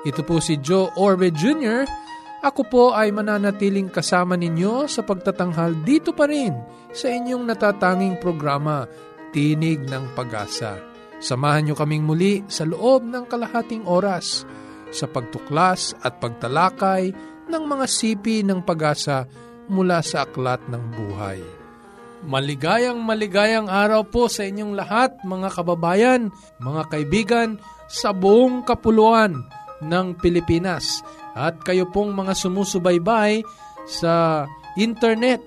Ito po si Joe Orbe Jr., ako po ay mananatiling kasama ninyo sa pagtatanghal dito pa rin sa inyong natatanging programa, Tinig ng Pag-asa. Samahan nyo kaming muli sa loob ng kalahating oras sa pagtuklas at pagtalakay ng mga sipi ng pag-asa mula sa aklat ng buhay. Maligayang maligayang araw po sa inyong lahat mga kababayan, mga kaibigan sa buong kapuluan ng Pilipinas at kayo pong mga sumusubaybay sa internet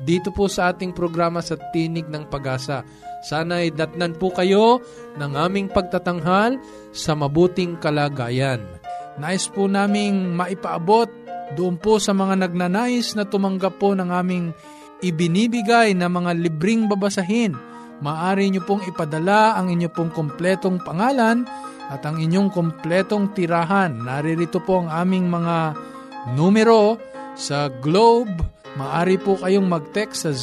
dito po sa ating programa sa Tinig ng Pag-asa. Sana'y datnan po kayo ng aming pagtatanghal sa mabuting kalagayan. Nais po naming maipaabot doon po sa mga nagnanais na tumanggap po ng aming ibinibigay na mga libring babasahin. Maari nyo pong ipadala ang inyo pong kompletong pangalan at ang inyong kompletong tirahan. Naririto po ang aming mga numero sa Globe. Maari po kayong mag-text sa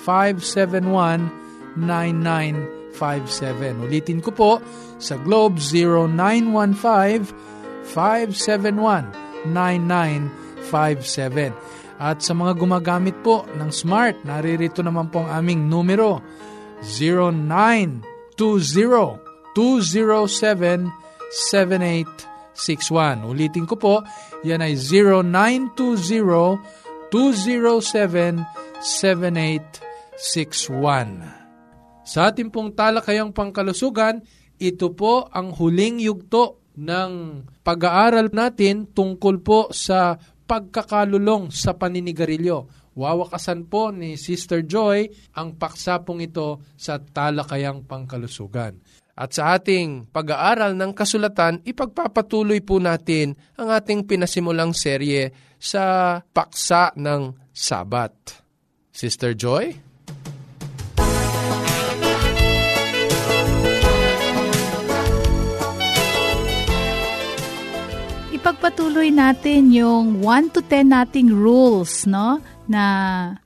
0915-571-9957. Ulitin ko po sa Globe 0915-571-9957. At sa mga gumagamit po ng smart, naririto naman po ang aming numero 09 0920-207-7861. Ulitin ko po, yan ay 0920-207-7861. Sa ating pong talakayang pangkalusugan, ito po ang huling yugto ng pag-aaral natin tungkol po sa pagkakalulong sa paninigarilyo wawakasan po ni Sister Joy ang paksapong ito sa talakayang pangkalusugan. At sa ating pag-aaral ng kasulatan, ipagpapatuloy po natin ang ating pinasimulang serye sa paksa ng Sabat. Sister Joy? Ipagpatuloy natin yung 1 to 10 nating rules, no? na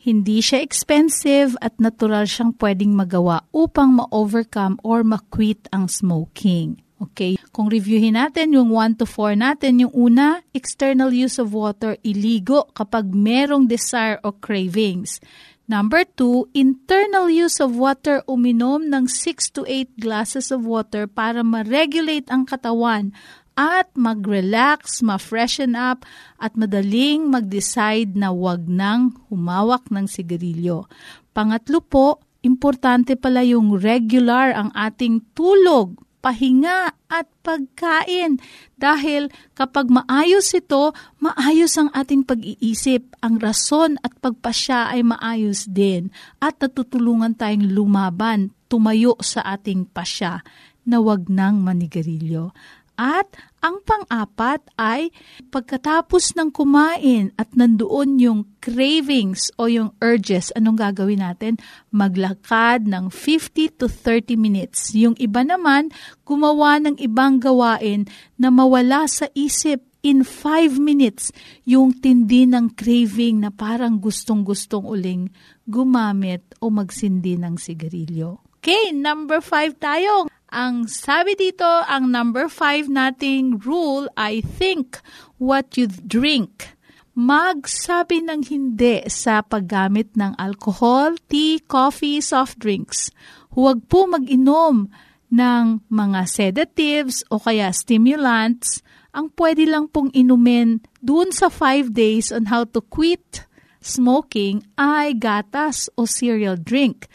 hindi siya expensive at natural siyang pwedeng magawa upang ma-overcome or ma-quit ang smoking. Okay, kung reviewin natin yung 1 to 4 natin, yung una, external use of water, iligo kapag merong desire o cravings. Number 2, internal use of water, uminom ng 6 to 8 glasses of water para ma-regulate ang katawan at mag-relax, ma-freshen up at madaling mag-decide na wag nang humawak ng sigarilyo. Pangatlo po, importante pala yung regular ang ating tulog, pahinga at pagkain. Dahil kapag maayos ito, maayos ang ating pag-iisip. Ang rason at pagpasya ay maayos din. At natutulungan tayong lumaban, tumayo sa ating pasya na wag nang manigarilyo. At ang pang-apat ay pagkatapos ng kumain at nandoon yung cravings o yung urges, anong gagawin natin? Maglakad ng 50 to 30 minutes. Yung iba naman, gumawa ng ibang gawain na mawala sa isip in 5 minutes yung tindi ng craving na parang gustong-gustong uling gumamit o magsindi ng sigarilyo. Okay, number 5 tayo. Ang sabi dito, ang number five nating rule, I think what you drink. Magsabi ng hindi sa paggamit ng alcohol, tea, coffee, soft drinks. Huwag po mag-inom ng mga sedatives o kaya stimulants. Ang pwede lang pong inumin dun sa five days on how to quit smoking ay gatas o cereal drink.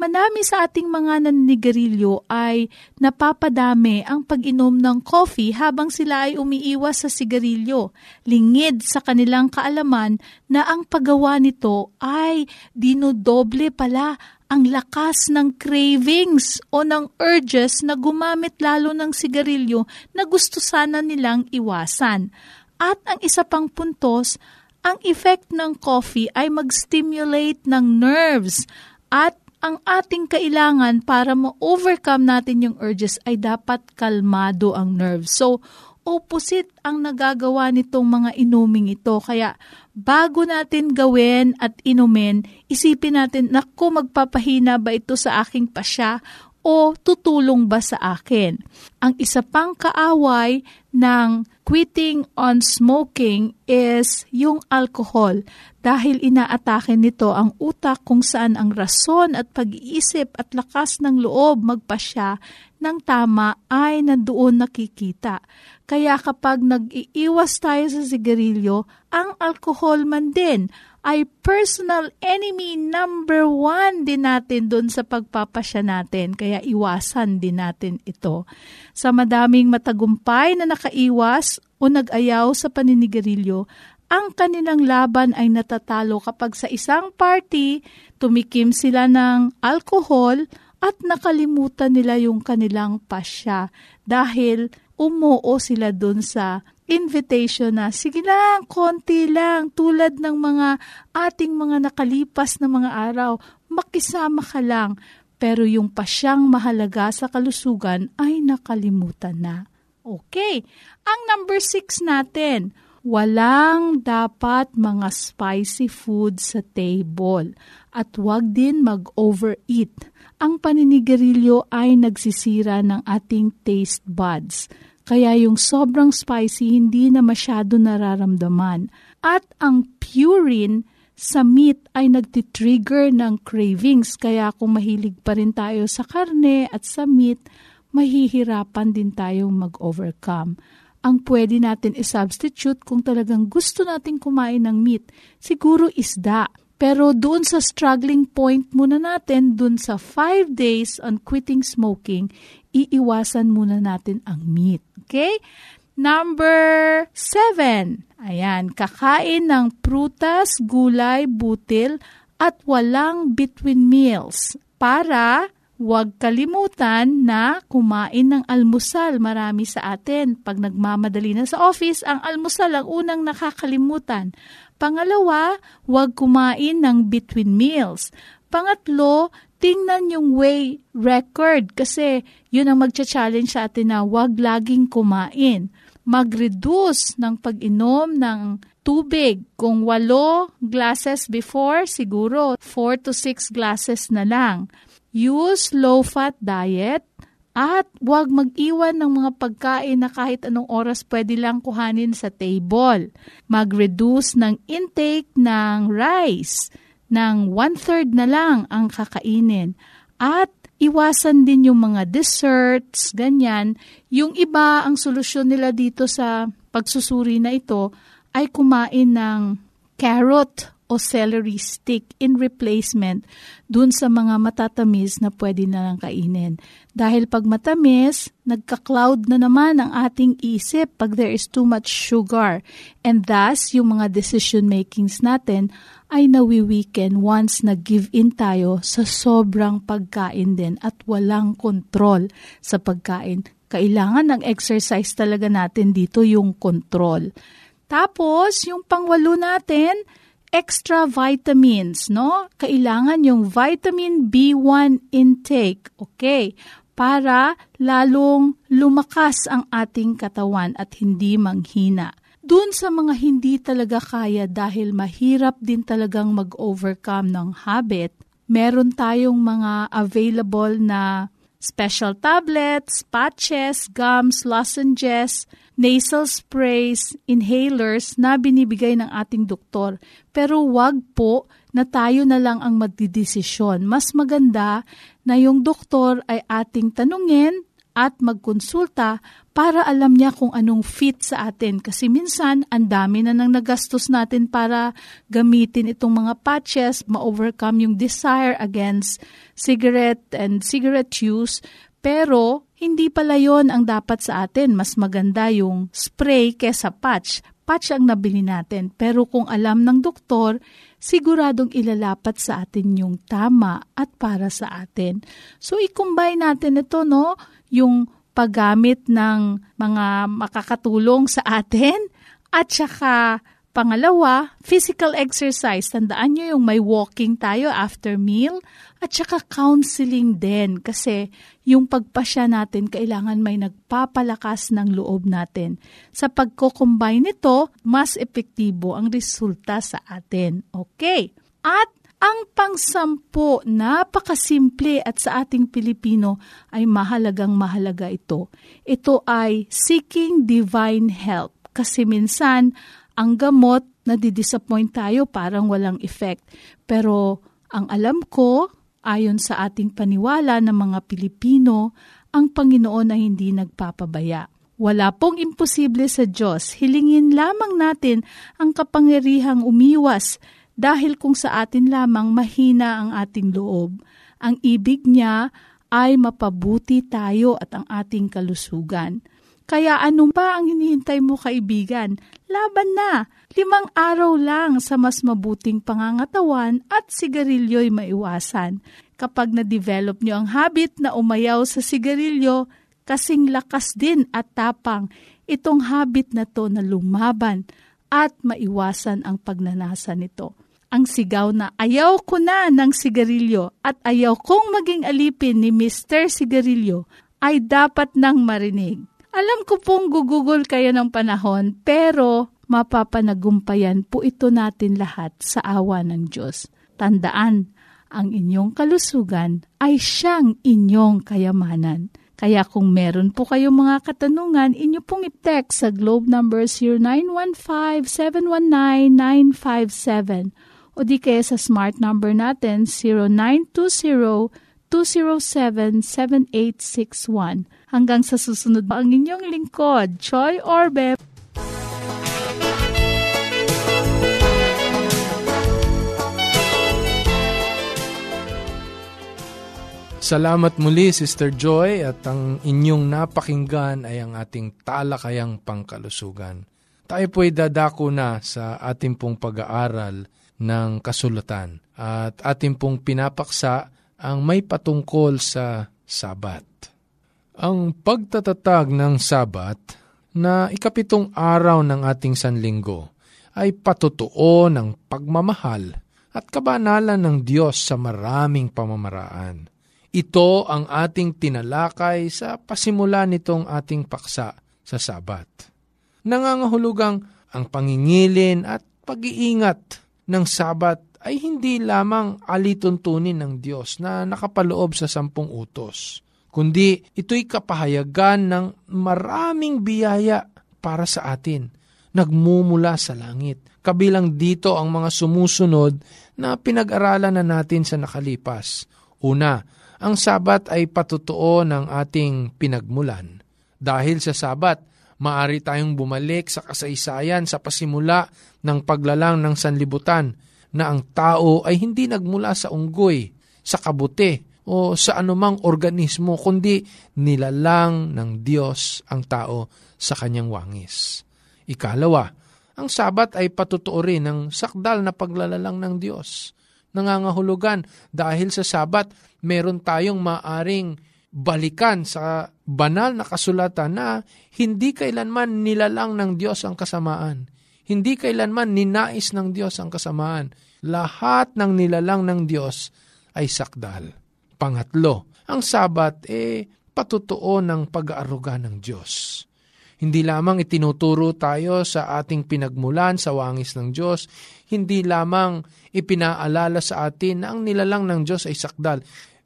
Manami sa ating mga naninigarilyo ay napapadami ang pag-inom ng coffee habang sila ay umiiwas sa sigarilyo. Lingid sa kanilang kaalaman na ang paggawa nito ay dinodoble pala ang lakas ng cravings o ng urges na gumamit lalo ng sigarilyo na gusto sana nilang iwasan. At ang isa pang puntos, ang effect ng coffee ay mag-stimulate ng nerves at ang ating kailangan para ma-overcome natin yung urges ay dapat kalmado ang nerves. So, opposite ang nagagawa nitong mga inuming ito. Kaya, bago natin gawin at inumin, isipin natin, naku, magpapahina ba ito sa aking pasya o tutulong ba sa akin? Ang isa pang kaaway ng quitting on smoking is yung alcohol dahil inaatake nito ang utak kung saan ang rason at pag-iisip at lakas ng loob magpasya ng tama ay nandoon nakikita. Kaya kapag nag-iiwas tayo sa sigarilyo, ang alcohol man din ay personal enemy number one din natin doon sa pagpapasya natin. Kaya iwasan din natin ito. Sa madaming matagumpay na nakaiwas o nag-ayaw sa paninigarilyo, ang kanilang laban ay natatalo kapag sa isang party tumikim sila ng alcohol at nakalimutan nila yung kanilang pasya dahil umuo sila dun sa invitation na sige lang, konti lang, tulad ng mga ating mga nakalipas na mga araw, makisama ka lang. Pero yung pasyang mahalaga sa kalusugan ay nakalimutan na. Okay, ang number six natin, Walang dapat mga spicy food sa table at wag din mag-overeat. Ang paninigarilyo ay nagsisira ng ating taste buds. Kaya yung sobrang spicy hindi na masyado nararamdaman. At ang purine sa meat ay nagtitrigger ng cravings. Kaya kung mahilig pa rin tayo sa karne at sa meat, mahihirapan din tayong mag-overcome ang pwede natin i-substitute kung talagang gusto nating kumain ng meat. Siguro isda. Pero doon sa struggling point muna natin, doon sa 5 days on quitting smoking, iiwasan muna natin ang meat. Okay? Number 7. Ayan, kakain ng prutas, gulay, butil, at walang between meals para Huwag kalimutan na kumain ng almusal. Marami sa atin, pag nagmamadali na sa office, ang almusal ang unang nakakalimutan. Pangalawa, huwag kumain ng between meals. Pangatlo, tingnan yung way record kasi yun ang magcha-challenge sa atin na huwag laging kumain. Mag-reduce ng pag-inom ng tubig. Kung walo glasses before, siguro 4 to 6 glasses na lang use low-fat diet, at huwag mag-iwan ng mga pagkain na kahit anong oras pwede lang kuhanin sa table. Mag-reduce ng intake ng rice, ng one-third na lang ang kakainin. At iwasan din yung mga desserts, ganyan. Yung iba, ang solusyon nila dito sa pagsusuri na ito ay kumain ng carrot o celery stick in replacement dun sa mga matatamis na pwede na lang kainin. Dahil pag matamis, nagka-cloud na naman ang ating isip pag there is too much sugar. And thus, yung mga decision makings natin ay nawiweaken once nag-give in tayo sa sobrang pagkain din at walang control sa pagkain. Kailangan ng exercise talaga natin dito yung control. Tapos, yung pangwalo natin, extra vitamins, no? Kailangan yung vitamin B1 intake, okay? Para lalong lumakas ang ating katawan at hindi manghina. Doon sa mga hindi talaga kaya dahil mahirap din talagang mag-overcome ng habit, meron tayong mga available na special tablets, patches, gums, lozenges, nasal sprays, inhalers na binibigay ng ating doktor. Pero wag po na tayo na lang ang magdidesisyon. Mas maganda na yung doktor ay ating tanungin at magkonsulta para alam niya kung anong fit sa atin. Kasi minsan, ang dami na nang nagastos natin para gamitin itong mga patches, ma-overcome yung desire against cigarette and cigarette use. Pero, hindi pala yon ang dapat sa atin. Mas maganda yung spray kesa patch. Patch ang nabili natin. Pero kung alam ng doktor, siguradong ilalapat sa atin yung tama at para sa atin. So, i-combine natin ito, no? Yung paggamit ng mga makakatulong sa atin at saka Pangalawa, physical exercise. Tandaan nyo yung may walking tayo after meal at saka counseling din kasi yung pagpasya natin kailangan may nagpapalakas ng loob natin. Sa pagko-combine nito, mas epektibo ang resulta sa atin. Okay. At ang pangsampo, napakasimple at sa ating Pilipino ay mahalagang mahalaga ito. Ito ay seeking divine help. Kasi minsan, ang gamot, nadidisappoint tayo, parang walang effect. Pero ang alam ko, ayon sa ating paniwala ng mga Pilipino, ang Panginoon ay hindi nagpapabaya. Wala pong imposible sa Diyos. Hilingin lamang natin ang kapangyarihang umiwas dahil kung sa atin lamang mahina ang ating loob. Ang ibig niya ay mapabuti tayo at ang ating kalusugan. Kaya ano pa ang hinihintay mo kaibigan? Laban na! Limang araw lang sa mas mabuting pangangatawan at sigarilyo'y maiwasan. Kapag na-develop nyo ang habit na umayaw sa sigarilyo, kasing lakas din at tapang itong habit na to na lumaban at maiwasan ang pagnanasa nito. Ang sigaw na ayaw ko na ng sigarilyo at ayaw kong maging alipin ni Mr. Sigarilyo ay dapat nang marinig. Alam ko pong gugugol kayo ng panahon, pero mapapanagumpayan po ito natin lahat sa awa ng Diyos. Tandaan, ang inyong kalusugan ay siyang inyong kayamanan. Kaya kung meron po kayong mga katanungan, inyo pong i-text sa globe number 0915-719-957 o di kaya sa smart number natin 0920 0917-207-7861. Hanggang sa susunod pa ang inyong lingkod, Choy Orbe. Salamat muli, Sister Joy, at ang inyong napakinggan ay ang ating talakayang pangkalusugan. Tayo po'y dadako na sa ating pong pag-aaral ng kasulatan at ating pong pinapaksa ang may patungkol sa Sabat. Ang pagtatatag ng Sabat na ikapitong araw ng ating sanlinggo ay patutuo ng pagmamahal at kabanalan ng Diyos sa maraming pamamaraan. Ito ang ating tinalakay sa pasimula nitong ating paksa sa Sabat. Nangangahulugang ang pangingilin at pag-iingat ng Sabat ay hindi lamang alituntunin ng Diyos na nakapaloob sa sampung utos, kundi ito'y kapahayagan ng maraming biyaya para sa atin, nagmumula sa langit. Kabilang dito ang mga sumusunod na pinag-aralan na natin sa nakalipas. Una, ang sabat ay patutuo ng ating pinagmulan. Dahil sa sabat, maari tayong bumalik sa kasaysayan sa pasimula ng paglalang ng sanlibutan na ang tao ay hindi nagmula sa unggoy, sa kabuti, o sa anumang organismo, kundi nilalang ng Diyos ang tao sa kanyang wangis. Ikalawa, ang sabat ay patutuo rin ng sakdal na paglalalang ng Diyos. Nangangahulugan dahil sa sabat, meron tayong maaring balikan sa banal na kasulatan na hindi kailanman nilalang ng Diyos ang kasamaan hindi kailanman ninais ng Diyos ang kasamaan. Lahat ng nilalang ng Diyos ay sakdal. Pangatlo, ang sabat eh patutuo ng pag-aaruga ng Diyos. Hindi lamang itinuturo tayo sa ating pinagmulan sa wangis ng Diyos, hindi lamang ipinaalala sa atin na ang nilalang ng Diyos ay sakdal,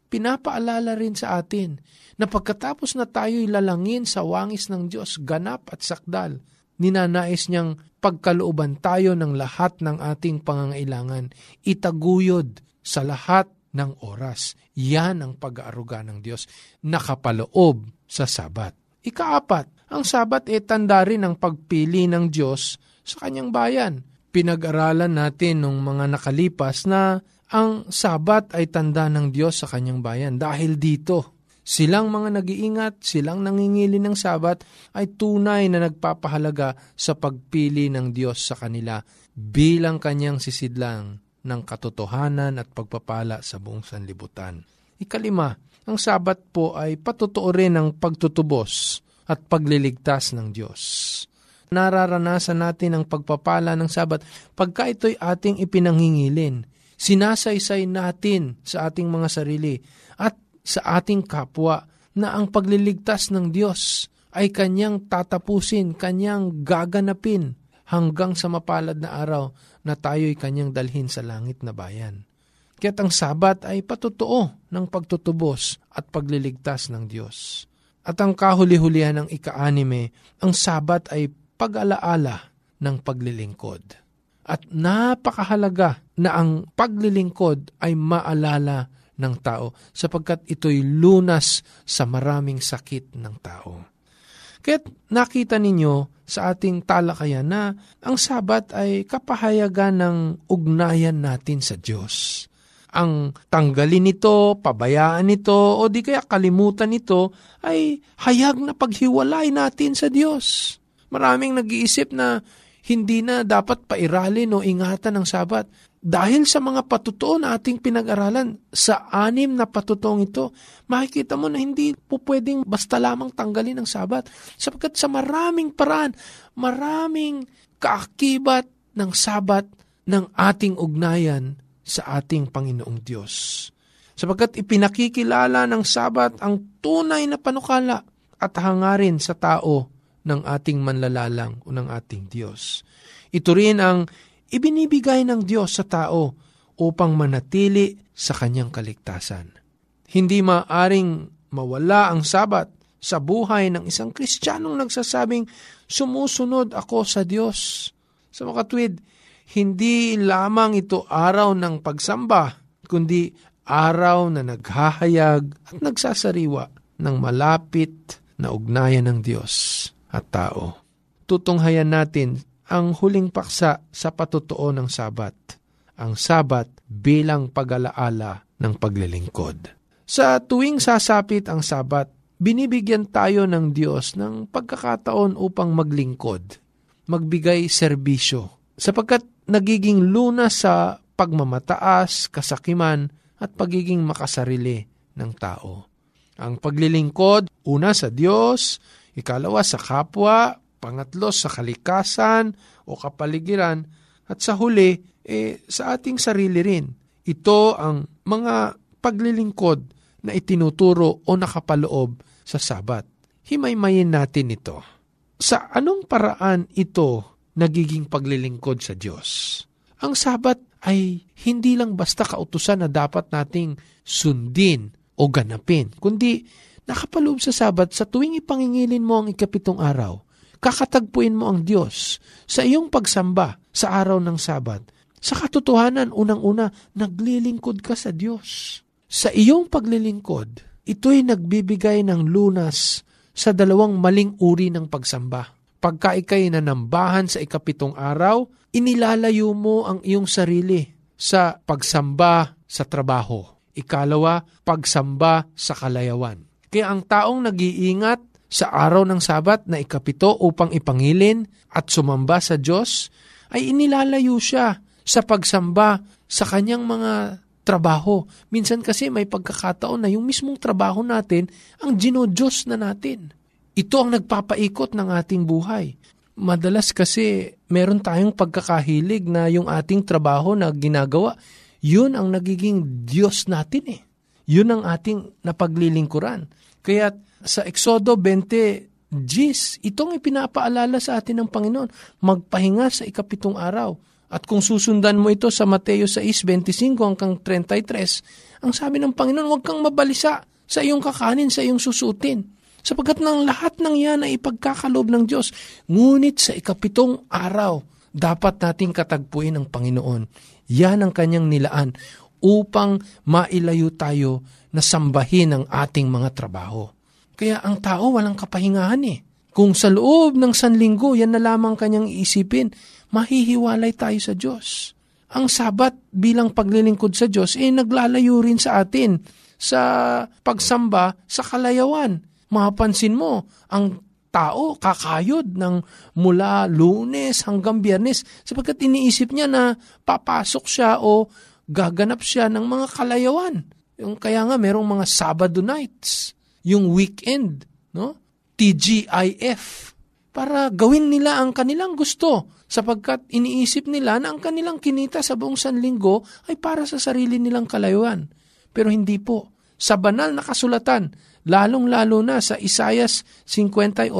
pinapaalala rin sa atin na pagkatapos na tayo'y lalangin sa wangis ng Diyos, ganap at sakdal, ninanais niyang pagkalooban tayo ng lahat ng ating pangangailangan, itaguyod sa lahat ng oras. Yan ang pag-aaruga ng Diyos, nakapaloob sa Sabat. Ikaapat, ang Sabat ay tanda rin ang pagpili ng Diyos sa kanyang bayan. Pinag-aralan natin nung mga nakalipas na ang Sabat ay tanda ng Diyos sa kanyang bayan. Dahil dito, silang mga nag-iingat, silang nangingili ng Sabat ay tunay na nagpapahalaga sa pagpili ng Diyos sa kanila bilang kanyang sisidlang ng katotohanan at pagpapala sa buong sanlibutan. Ikalima, ang Sabat po ay patutuo rin ng pagtutubos at pagliligtas ng Diyos nararanasan natin ang pagpapala ng Sabat pagka ito'y ating ipinanghingilin sinasaysay natin sa ating mga sarili at sa ating kapwa na ang pagliligtas ng Diyos ay kanyang tatapusin, kanyang gaganapin hanggang sa mapalad na araw na tayo'y kanyang dalhin sa langit na bayan. Kaya't ang sabat ay patutuo ng pagtutubos at pagliligtas ng Diyos. At ang kahuli-hulihan ng ika-anime, ang sabat ay pag-alaala ng paglilingkod. At napakahalaga na ang paglilingkod ay maalala ng tao sapagkat ito'y lunas sa maraming sakit ng tao. Kaya't nakita ninyo sa ating talakayan na ang sabat ay kapahayagan ng ugnayan natin sa Diyos. Ang tanggalin nito, pabayaan nito, o di kaya kalimutan nito ay hayag na paghiwalay natin sa Diyos. Maraming nag-iisip na hindi na dapat pairalin o ingatan ng sabat. Dahil sa mga patutuo na ating pinag-aralan, sa anim na patutuong ito, makikita mo na hindi po pwedeng basta lamang tanggalin ang sabat. Sapagkat sa maraming paraan, maraming kaakibat ng sabat ng ating ugnayan sa ating Panginoong Diyos. Sapagkat ipinakikilala ng sabat ang tunay na panukala at hangarin sa tao ng ating manlalalang o ng ating Diyos. Ito rin ang ibinibigay ng Diyos sa tao upang manatili sa kanyang kaligtasan. Hindi maaring mawala ang sabat sa buhay ng isang Kristiyanong nagsasabing, sumusunod ako sa Diyos. Sa makatwid, hindi lamang ito araw ng pagsamba, kundi araw na naghahayag at nagsasariwa ng malapit na ugnayan ng Diyos at tao. Tutunghayan natin ang huling paksa sa patutuo ng Sabat, ang Sabat bilang pag-alaala ng paglilingkod. Sa tuwing sasapit ang Sabat, binibigyan tayo ng Diyos ng pagkakataon upang maglingkod, magbigay serbisyo, sapagkat nagiging lunas sa pagmamataas, kasakiman, at pagiging makasarili ng tao. Ang paglilingkod, una sa Diyos, ikalawa sa kapwa, pangatlo sa kalikasan o kapaligiran, at sa huli, eh, sa ating sarili rin. Ito ang mga paglilingkod na itinuturo o nakapaloob sa sabat. Himay-mayin natin ito. Sa anong paraan ito nagiging paglilingkod sa Diyos? Ang sabat ay hindi lang basta kautusan na dapat nating sundin o ganapin, kundi nakapaloob sa Sabat sa tuwing ipangingilin mo ang ikapitong araw, kakatagpuin mo ang Diyos sa iyong pagsamba sa araw ng Sabat. Sa katotohanan, unang-una, naglilingkod ka sa Diyos. Sa iyong paglilingkod, ito'y nagbibigay ng lunas sa dalawang maling uri ng pagsamba. Pagka ikay nanambahan sa ikapitong araw, inilalayo mo ang iyong sarili sa pagsamba sa trabaho. Ikalawa, pagsamba sa kalayawan. Kaya ang taong nag-iingat sa araw ng Sabat na ikapito upang ipangilin at sumamba sa Diyos, ay inilalayo siya sa pagsamba sa kanyang mga trabaho. Minsan kasi may pagkakataon na yung mismong trabaho natin ang ginodiyos na natin. Ito ang nagpapaikot ng ating buhay. Madalas kasi meron tayong pagkakahilig na yung ating trabaho na ginagawa, yun ang nagiging Diyos natin eh. Yun ang ating napaglilingkuran. Kaya sa Exodo 20, Gis, itong ipinapaalala sa atin ng Panginoon, magpahinga sa ikapitong araw. At kung susundan mo ito sa Mateo 6.25 hanggang 33, ang sabi ng Panginoon, huwag kang mabalisa sa iyong kakanin, sa iyong susutin. Sapagkat ng lahat ng yan ay ipagkakalob ng Diyos. Ngunit sa ikapitong araw, dapat nating katagpuin ang Panginoon. Yan ang kanyang nilaan upang mailayo tayo na sambahin ang ating mga trabaho. Kaya ang tao walang kapahingahan eh. Kung sa loob ng sanlinggo, yan na lamang kanyang iisipin, mahihiwalay tayo sa Diyos. Ang sabat bilang paglilingkod sa Diyos, eh naglalayo rin sa atin sa pagsamba sa kalayawan. Mapansin mo, ang tao kakayod ng mula lunes hanggang biyernes sapagkat iniisip niya na papasok siya o gaganap siya ng mga kalayawan. Yung kaya nga merong mga Sabado nights, yung weekend, no? TGIF para gawin nila ang kanilang gusto sapagkat iniisip nila na ang kanilang kinita sa buong sanlinggo ay para sa sarili nilang kalayuan. Pero hindi po. Sa banal na kasulatan, lalong-lalo na sa Isayas 58.13,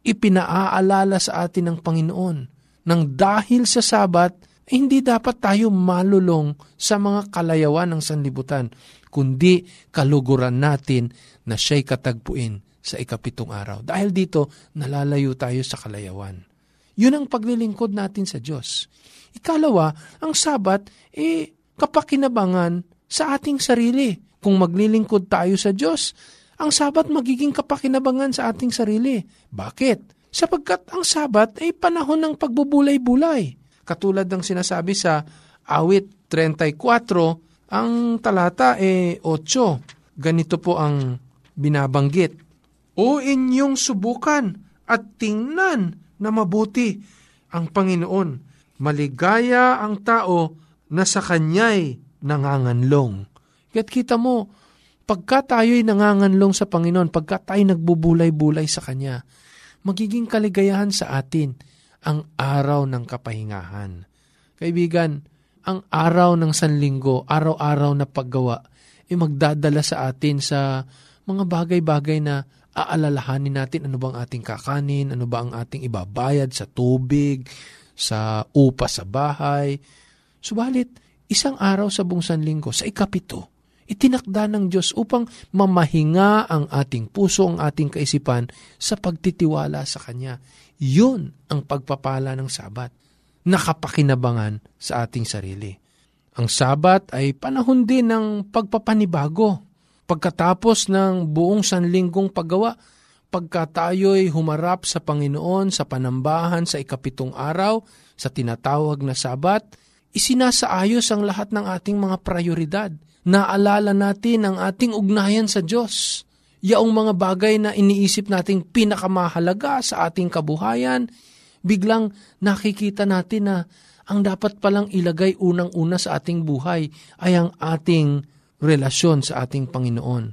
ipinaaalala sa atin ng Panginoon nang dahil sa Sabat, eh, hindi dapat tayo malulong sa mga kalayawan ng sanlibutan, kundi kaluguran natin na siya'y katagpuin sa ikapitong araw. Dahil dito, nalalayo tayo sa kalayawan. Yun ang paglilingkod natin sa Diyos. Ikalawa, ang sabat, eh, kapakinabangan sa ating sarili. Kung maglilingkod tayo sa Diyos, ang sabat magiging kapakinabangan sa ating sarili. Bakit? Sapagkat ang sabat ay panahon ng pagbubulay-bulay. Katulad ng sinasabi sa awit 34, ang talata e eh, 8. Ganito po ang binabanggit. O inyong subukan at tingnan na mabuti ang Panginoon. Maligaya ang tao na sa kanya'y nanganganlong. Kaya't kita mo, pagka tayo'y nanganganlong sa Panginoon, pagka tayo nagbubulay-bulay sa Kanya, magiging kaligayahan sa atin ang araw ng kapahingahan. Kaibigan, ang araw ng sanlinggo, araw-araw na paggawa, ay magdadala sa atin sa mga bagay-bagay na aalalahanin natin ano bang ating kakanin, ano ba ang ating ibabayad sa tubig, sa upa sa bahay. Subalit, isang araw sa bungsan linggo, sa ikapito, itinakda ng Diyos upang mamahinga ang ating puso, ang ating kaisipan sa pagtitiwala sa Kanya. Yun ang pagpapala ng Sabat, nakapakinabangan sa ating sarili. Ang Sabat ay panahon din ng pagpapanibago Pagkatapos ng buong sanlinggong paggawa, pagka tayo'y humarap sa Panginoon sa panambahan sa ikapitong araw, sa tinatawag na sabat, isinasaayos ang lahat ng ating mga prioridad. Naalala natin ang ating ugnayan sa Diyos. Yaong mga bagay na iniisip nating pinakamahalaga sa ating kabuhayan, biglang nakikita natin na ang dapat palang ilagay unang-una sa ating buhay ay ang ating relasyon sa ating Panginoon.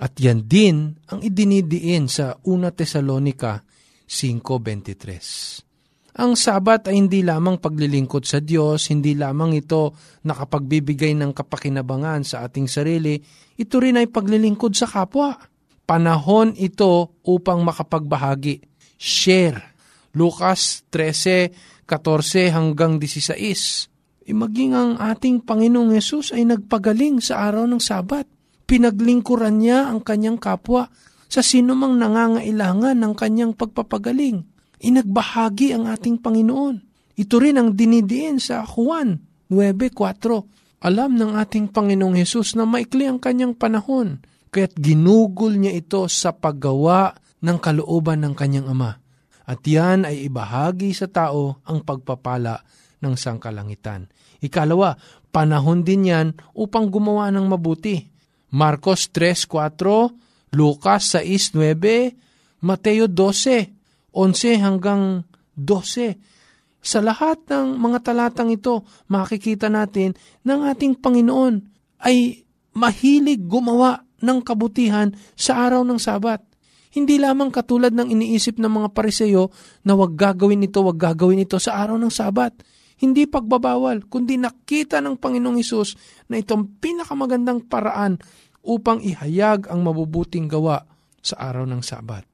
At yan din ang idinidiin sa 1 Tesalonika 5.23. Ang Sabat ay hindi lamang paglilingkod sa Diyos, hindi lamang ito nakapagbibigay ng kapakinabangan sa ating sarili, ito rin ay paglilingkod sa kapwa. Panahon ito upang makapagbahagi. Share. Lucas 13, 14 hanggang 16 e ang ating Panginoong Yesus ay nagpagaling sa araw ng Sabat. Pinaglingkuran niya ang kanyang kapwa sa sinumang nangangailangan ng kanyang pagpapagaling. Inagbahagi ang ating Panginoon. Ito rin ang dinidiin sa Juan 9.4. Alam ng ating Panginoong Yesus na maikli ang kanyang panahon, kaya't ginugol niya ito sa paggawa ng kalooban ng kanyang Ama. At yan ay ibahagi sa tao ang pagpapala ng sangkalangitan. Ikalawa, panahon din yan upang gumawa ng mabuti. Marcos 3.4, Lucas 6.9, Mateo 12, 11 hanggang 12. Sa lahat ng mga talatang ito, makikita natin ng ating Panginoon ay mahilig gumawa ng kabutihan sa araw ng Sabat. Hindi lamang katulad ng iniisip ng mga pariseyo na wag gagawin ito, wag gagawin ito sa araw ng Sabat. Hindi pagbabawal, kundi nakita ng Panginoong Isus na itong pinakamagandang paraan upang ihayag ang mabubuting gawa sa araw ng Sabat.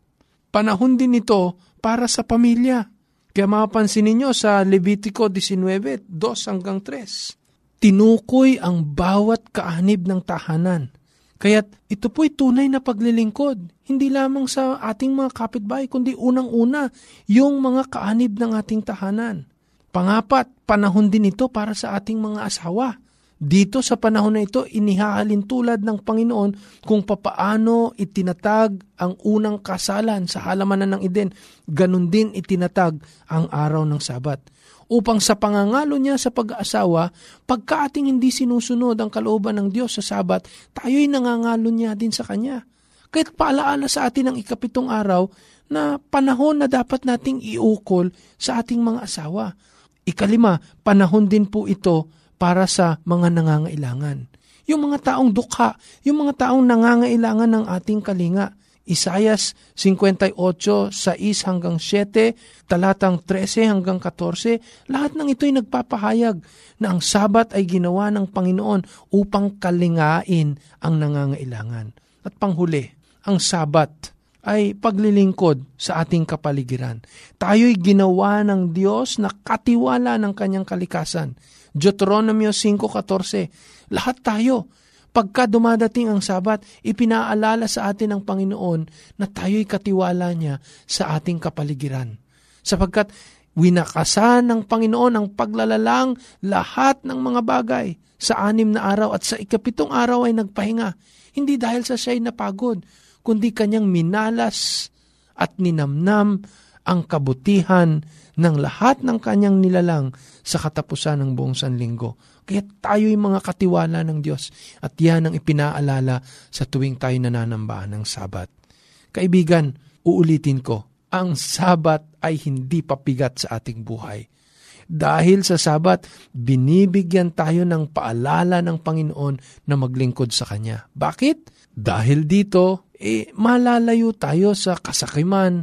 Panahon din ito para sa pamilya. Kaya mapansin ninyo sa Levitico 19, 2 hanggang 3. Tinukoy ang bawat kaanib ng tahanan. Kaya't ito po'y tunay na paglilingkod, hindi lamang sa ating mga kapitbahay, kundi unang-una yung mga kaanib ng ating tahanan. Pangapat, panahon din ito para sa ating mga asawa. Dito sa panahon na ito, inihahalin tulad ng Panginoon kung papaano itinatag ang unang kasalan sa halamanan ng Eden. Ganon din itinatag ang araw ng Sabat. Upang sa pangangalo niya sa pag-aasawa, pagka ating hindi sinusunod ang kalooban ng Diyos sa Sabat, tayo'y nangangalo niya din sa Kanya. Kahit paalaala sa atin ang ikapitong araw na panahon na dapat nating iukol sa ating mga asawa. Ikalima, panahon din po ito para sa mga nangangailangan. Yung mga taong dukha, yung mga taong nangangailangan ng ating kalinga. Isayas 58, 6 hanggang 7, talatang 13 hanggang 14, lahat ng ito'y nagpapahayag na ang sabat ay ginawa ng Panginoon upang kalingain ang nangangailangan. At panghuli, ang sabat ay paglilingkod sa ating kapaligiran. Tayo'y ginawa ng Diyos na katiwala ng kanyang kalikasan. Deuteronomio 5.14 Lahat tayo, pagka dumadating ang sabat, ipinaalala sa atin ng Panginoon na tayo'y katiwala niya sa ating kapaligiran. Sapagkat winakasan ng Panginoon ang paglalalang lahat ng mga bagay sa anim na araw at sa ikapitong araw ay nagpahinga. Hindi dahil sa siya'y napagod, kundi kanyang minalas at ninamnam ang kabutihan ng lahat ng kanyang nilalang sa katapusan ng buong sanlinggo. Kaya tayo'y mga katiwala ng Diyos at yan ang ipinaalala sa tuwing tayo nananambahan ng Sabat. Kaibigan, uulitin ko, ang Sabat ay hindi papigat sa ating buhay. Dahil sa Sabat, binibigyan tayo ng paalala ng Panginoon na maglingkod sa Kanya. Bakit? Dahil dito, eh, malalayo tayo sa kasakiman,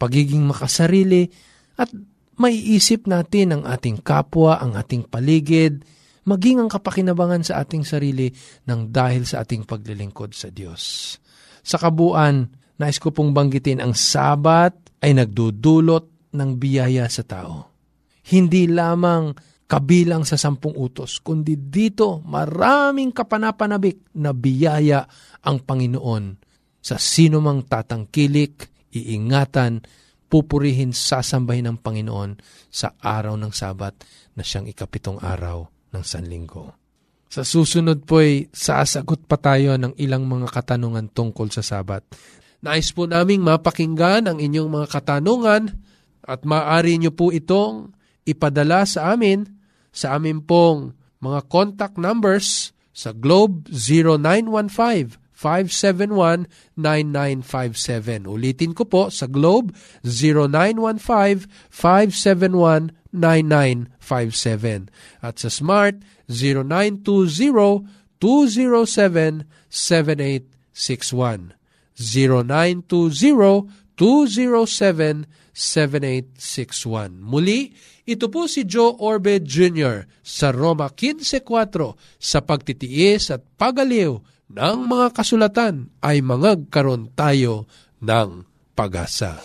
pagiging makasarili, at maiisip natin ang ating kapwa, ang ating paligid, maging ang kapakinabangan sa ating sarili ng dahil sa ating paglilingkod sa Diyos. Sa kabuuan, nais ko pong banggitin ang sabat ay nagdudulot ng biyaya sa tao. Hindi lamang kabilang sa sampung utos, kundi dito maraming kapanapanabik na biyaya ang Panginoon sa sino mang tatangkilik, iingatan, pupurihin, sasambahin ng Panginoon sa araw ng Sabat na siyang ikapitong araw ng Sanlinggo. Sa susunod po ay sasagot pa tayo ng ilang mga katanungan tungkol sa Sabat. Nais po naming mapakinggan ang inyong mga katanungan at maaari nyo po itong ipadala sa amin sa amin pong mga contact numbers sa Globe 0915 0915-571-9957. Ulitin ko po sa Globe 0915-571-9957. At sa Smart 0920-207-7861. 0920-207-7861. Muli, ito po si Joe Orbe Jr. sa Roma 15.4 sa pagtitiis at pagaliw ng mga kasulatan ay mangagkaroon tayo ng pag-asa.